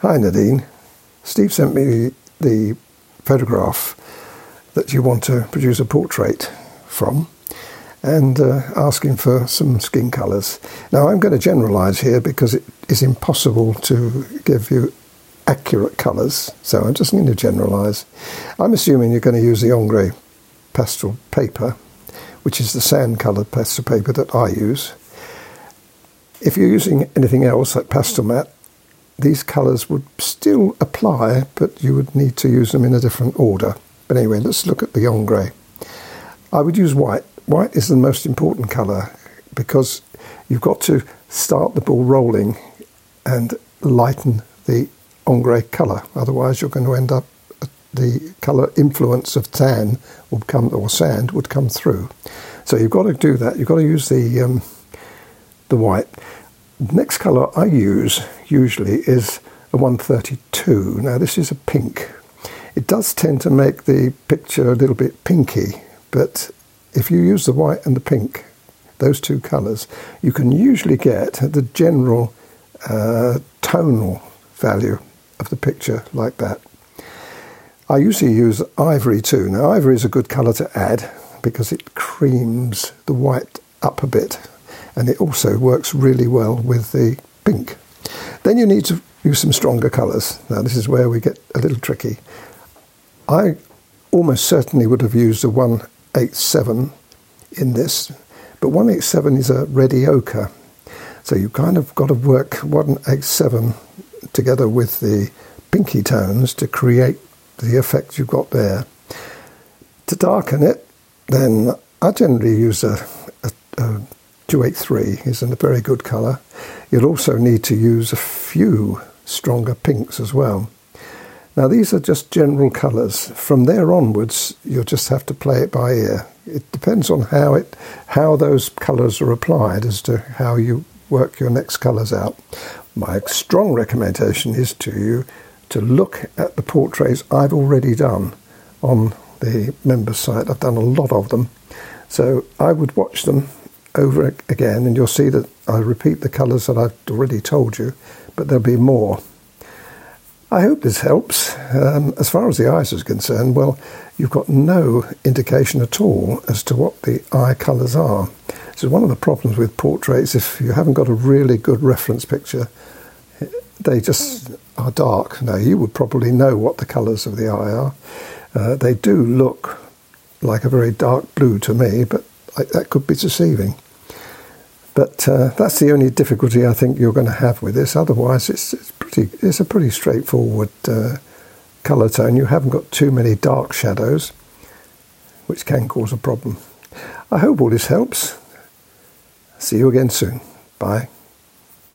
Hi Nadine. Steve sent me the photograph that you want to produce a portrait from and uh, asking for some skin colours. Now, I'm going to generalise here because it is impossible to give you accurate colours, so I'm just going to generalise. I'm assuming you're going to use the Ingres pastel paper, which is the sand coloured pastel paper that I use. If you're using anything else like Pastelmat, these colours would still apply, but you would need to use them in a different order. But anyway, let's look at the Ingres. I would use white. White is the most important colour because you've got to start the ball rolling and lighten the Ingres colour. Otherwise, you're going to end up the colour influence of tan will come or sand would come through. So you've got to do that. You've got to use the um, the white. Next colour I use usually is a 132. Now this is a pink. It does tend to make the picture a little bit pinky, but if you use the white and the pink, those two colours, you can usually get the general uh, tonal value of the picture like that. I usually use ivory too. Now, ivory is a good colour to add because it creams the white up a bit and it also works really well with the pink. Then you need to use some stronger colours. Now, this is where we get a little tricky. I almost certainly would have used a 187 in this, but 187 is a ready ochre. So you kind of got to work 187 together with the pinky tones to create the effect you've got there. To darken it, then I generally use a, a, a 283 is a very good colour. You'll also need to use a few stronger pinks as well. Now these are just general colours. From there onwards, you'll just have to play it by ear. It depends on how it, how those colours are applied as to how you work your next colours out. My strong recommendation is to you to look at the portraits I've already done on the members site. I've done a lot of them, so I would watch them over again, and you'll see that I repeat the colours that I've already told you, but there'll be more. I hope this helps. Um, as far as the eyes is concerned, well, you've got no indication at all as to what the eye colours are. So one of the problems with portraits, if you haven't got a really good reference picture, they just are dark. Now you would probably know what the colours of the eye are. Uh, they do look like a very dark blue to me, but I, that could be deceiving. But uh, that's the only difficulty I think you're going to have with this. Otherwise, it's, it's pretty. It's a pretty straightforward uh, colour tone. You haven't got too many dark shadows, which can cause a problem. I hope all this helps. See you again soon. Bye.